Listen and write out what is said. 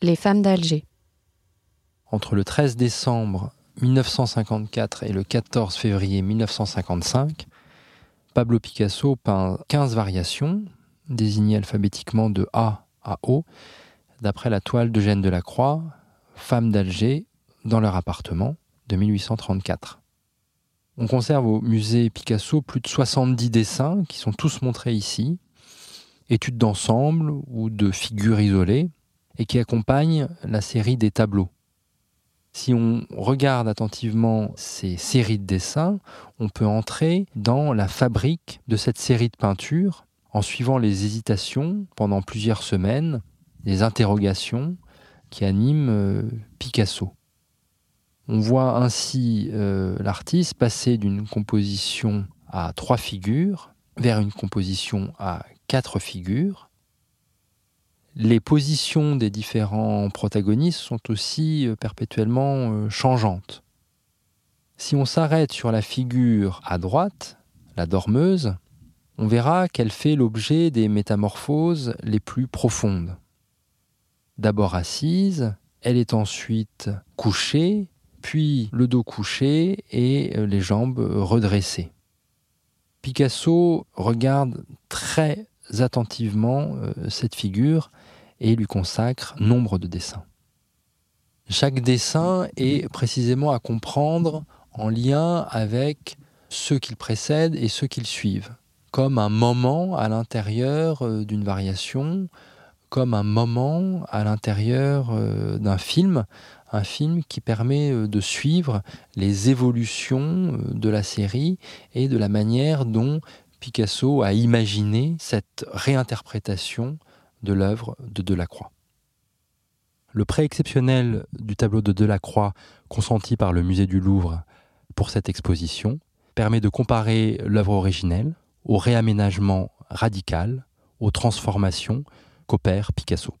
Les femmes d'Alger. Entre le 13 décembre 1954 et le 14 février 1955, Pablo Picasso peint 15 variations, désignées alphabétiquement de A à O, d'après la toile d'Eugène Delacroix, Femmes d'Alger, dans leur appartement, de 1834. On conserve au musée Picasso plus de 70 dessins qui sont tous montrés ici, études d'ensemble ou de figures isolées, et qui accompagnent la série des tableaux. Si on regarde attentivement ces séries de dessins, on peut entrer dans la fabrique de cette série de peintures en suivant les hésitations pendant plusieurs semaines, les interrogations qui animent euh, Picasso. On voit ainsi euh, l'artiste passer d'une composition à trois figures vers une composition à quatre figures. Les positions des différents protagonistes sont aussi euh, perpétuellement euh, changeantes. Si on s'arrête sur la figure à droite, la dormeuse, on verra qu'elle fait l'objet des métamorphoses les plus profondes. D'abord assise, elle est ensuite couchée, puis le dos couché et euh, les jambes redressées. Picasso regarde très attentivement euh, cette figure et lui consacre nombre de dessins. Chaque dessin est précisément à comprendre en lien avec ceux qu'il précède et ceux qui suivent, comme un moment à l'intérieur euh, d'une variation, comme un moment à l'intérieur d'un film, un film qui permet euh, de suivre les évolutions euh, de la série et de la manière dont Picasso a imaginé cette réinterprétation de l'œuvre de Delacroix. Le prêt exceptionnel du tableau de Delacroix consenti par le musée du Louvre pour cette exposition permet de comparer l'œuvre originelle au réaménagement radical, aux transformations qu'opère Picasso.